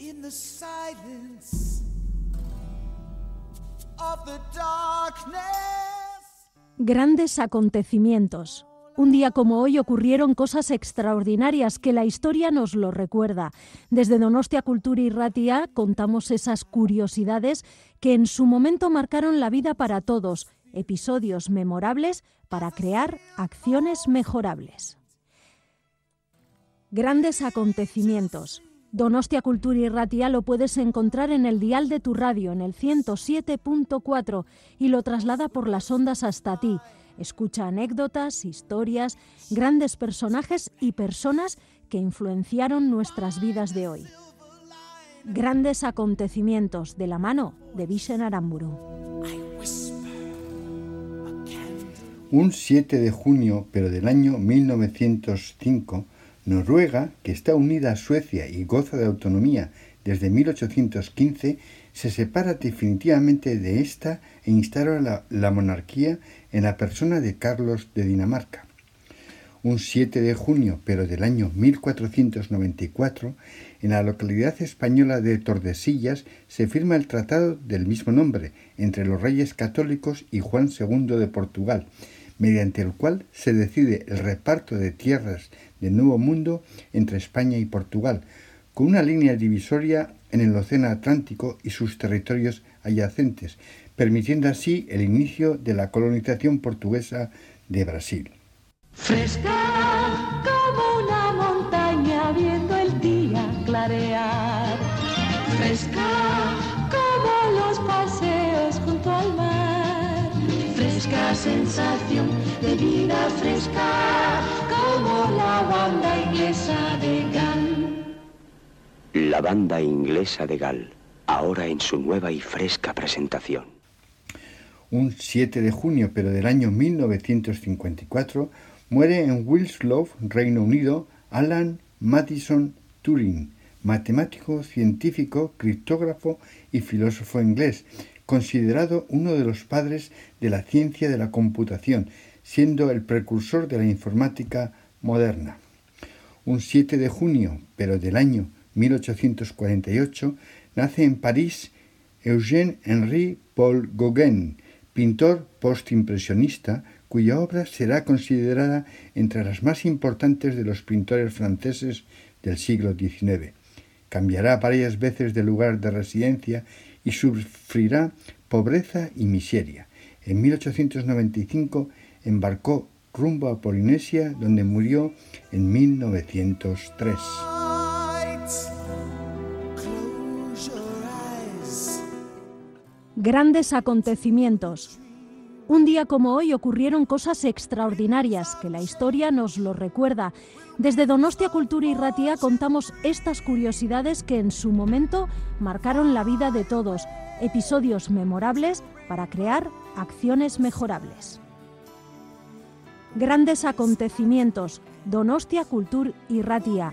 in the silence of the darkness. Grandes acontecimientos. Un día como hoy ocurrieron cosas extraordinarias que la historia nos lo recuerda. Desde Donostia Cultura y Ratia contamos esas curiosidades que en su momento marcaron la vida para todos, episodios memorables para crear acciones mejorables. Grandes acontecimientos. Donostia Cultura y Ratia lo puedes encontrar en el dial de tu radio en el 107.4 y lo traslada por las ondas hasta ti Escucha anécdotas, historias, grandes personajes y personas que influenciaron nuestras vidas de hoy. Grandes acontecimientos de la mano de Vishen Aramburu. Un 7 de junio, pero del año 1905, Noruega, que está unida a Suecia y goza de autonomía desde 1815, se separa definitivamente de esta e instaura la, monarquía en la persona de Carlos de Dinamarca. Un 7 de junio, pero del año 1494, en la localidad española de Tordesillas se firma el tratado del mismo nombre entre los reyes católicos y Juan II de Portugal, mediante el cual se decide el reparto de tierras del Nuevo Mundo entre España y Portugal, con una línea divisoria en el Océano Atlántico y sus territorios adyacentes, permitiendo así el inicio de la colonización portuguesa de Brasil. Sensación de vida fresca como la banda inglesa de Gal la banda inglesa de Gal, ahora en su nueva y fresca presentación. Un 7 de junio, pero del año 1954, muere en Wilslow, Reino Unido, Alan Madison Turing, matemático, científico, criptógrafo y filósofo inglés, considerado uno de los padres de la ciencia de la computación, siendo el precursor de la informática moderna. Un 7 de junio, pero del año 1848, nace en París Eugène Henri Paul Gauguin, pintor postimpresionista cuya obra será considerada entre las más importantes de los pintores franceses del siglo XIX. Cambiará varias veces de lugar de residencia y sufrirá pobreza y miseria. En 1895 embarcó rumbo a Polinesia, donde murió en 1903. Grandes acontecimientos. Un día como hoy ocurrieron cosas extraordinarias que la historia nos lo recuerda. Desde Donostia Cultura y Ratia contamos estas curiosidades que en su momento marcaron la vida de todos, episodios memorables para crear acciones mejorables. Grandes acontecimientos, Donostia Cultura y Ratia.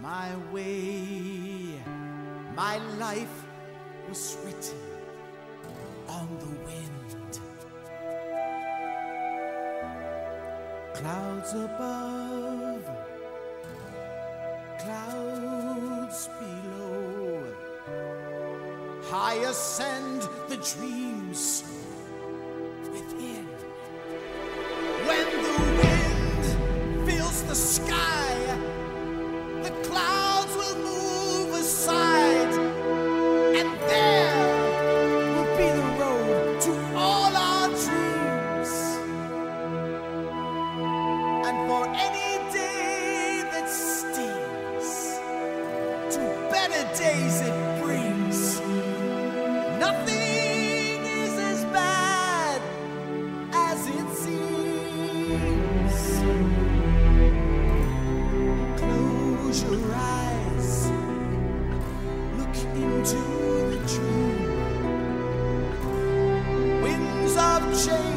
My way. My life was written on the wind. Clouds above, clouds below. High ascend to the tree. Winds of change.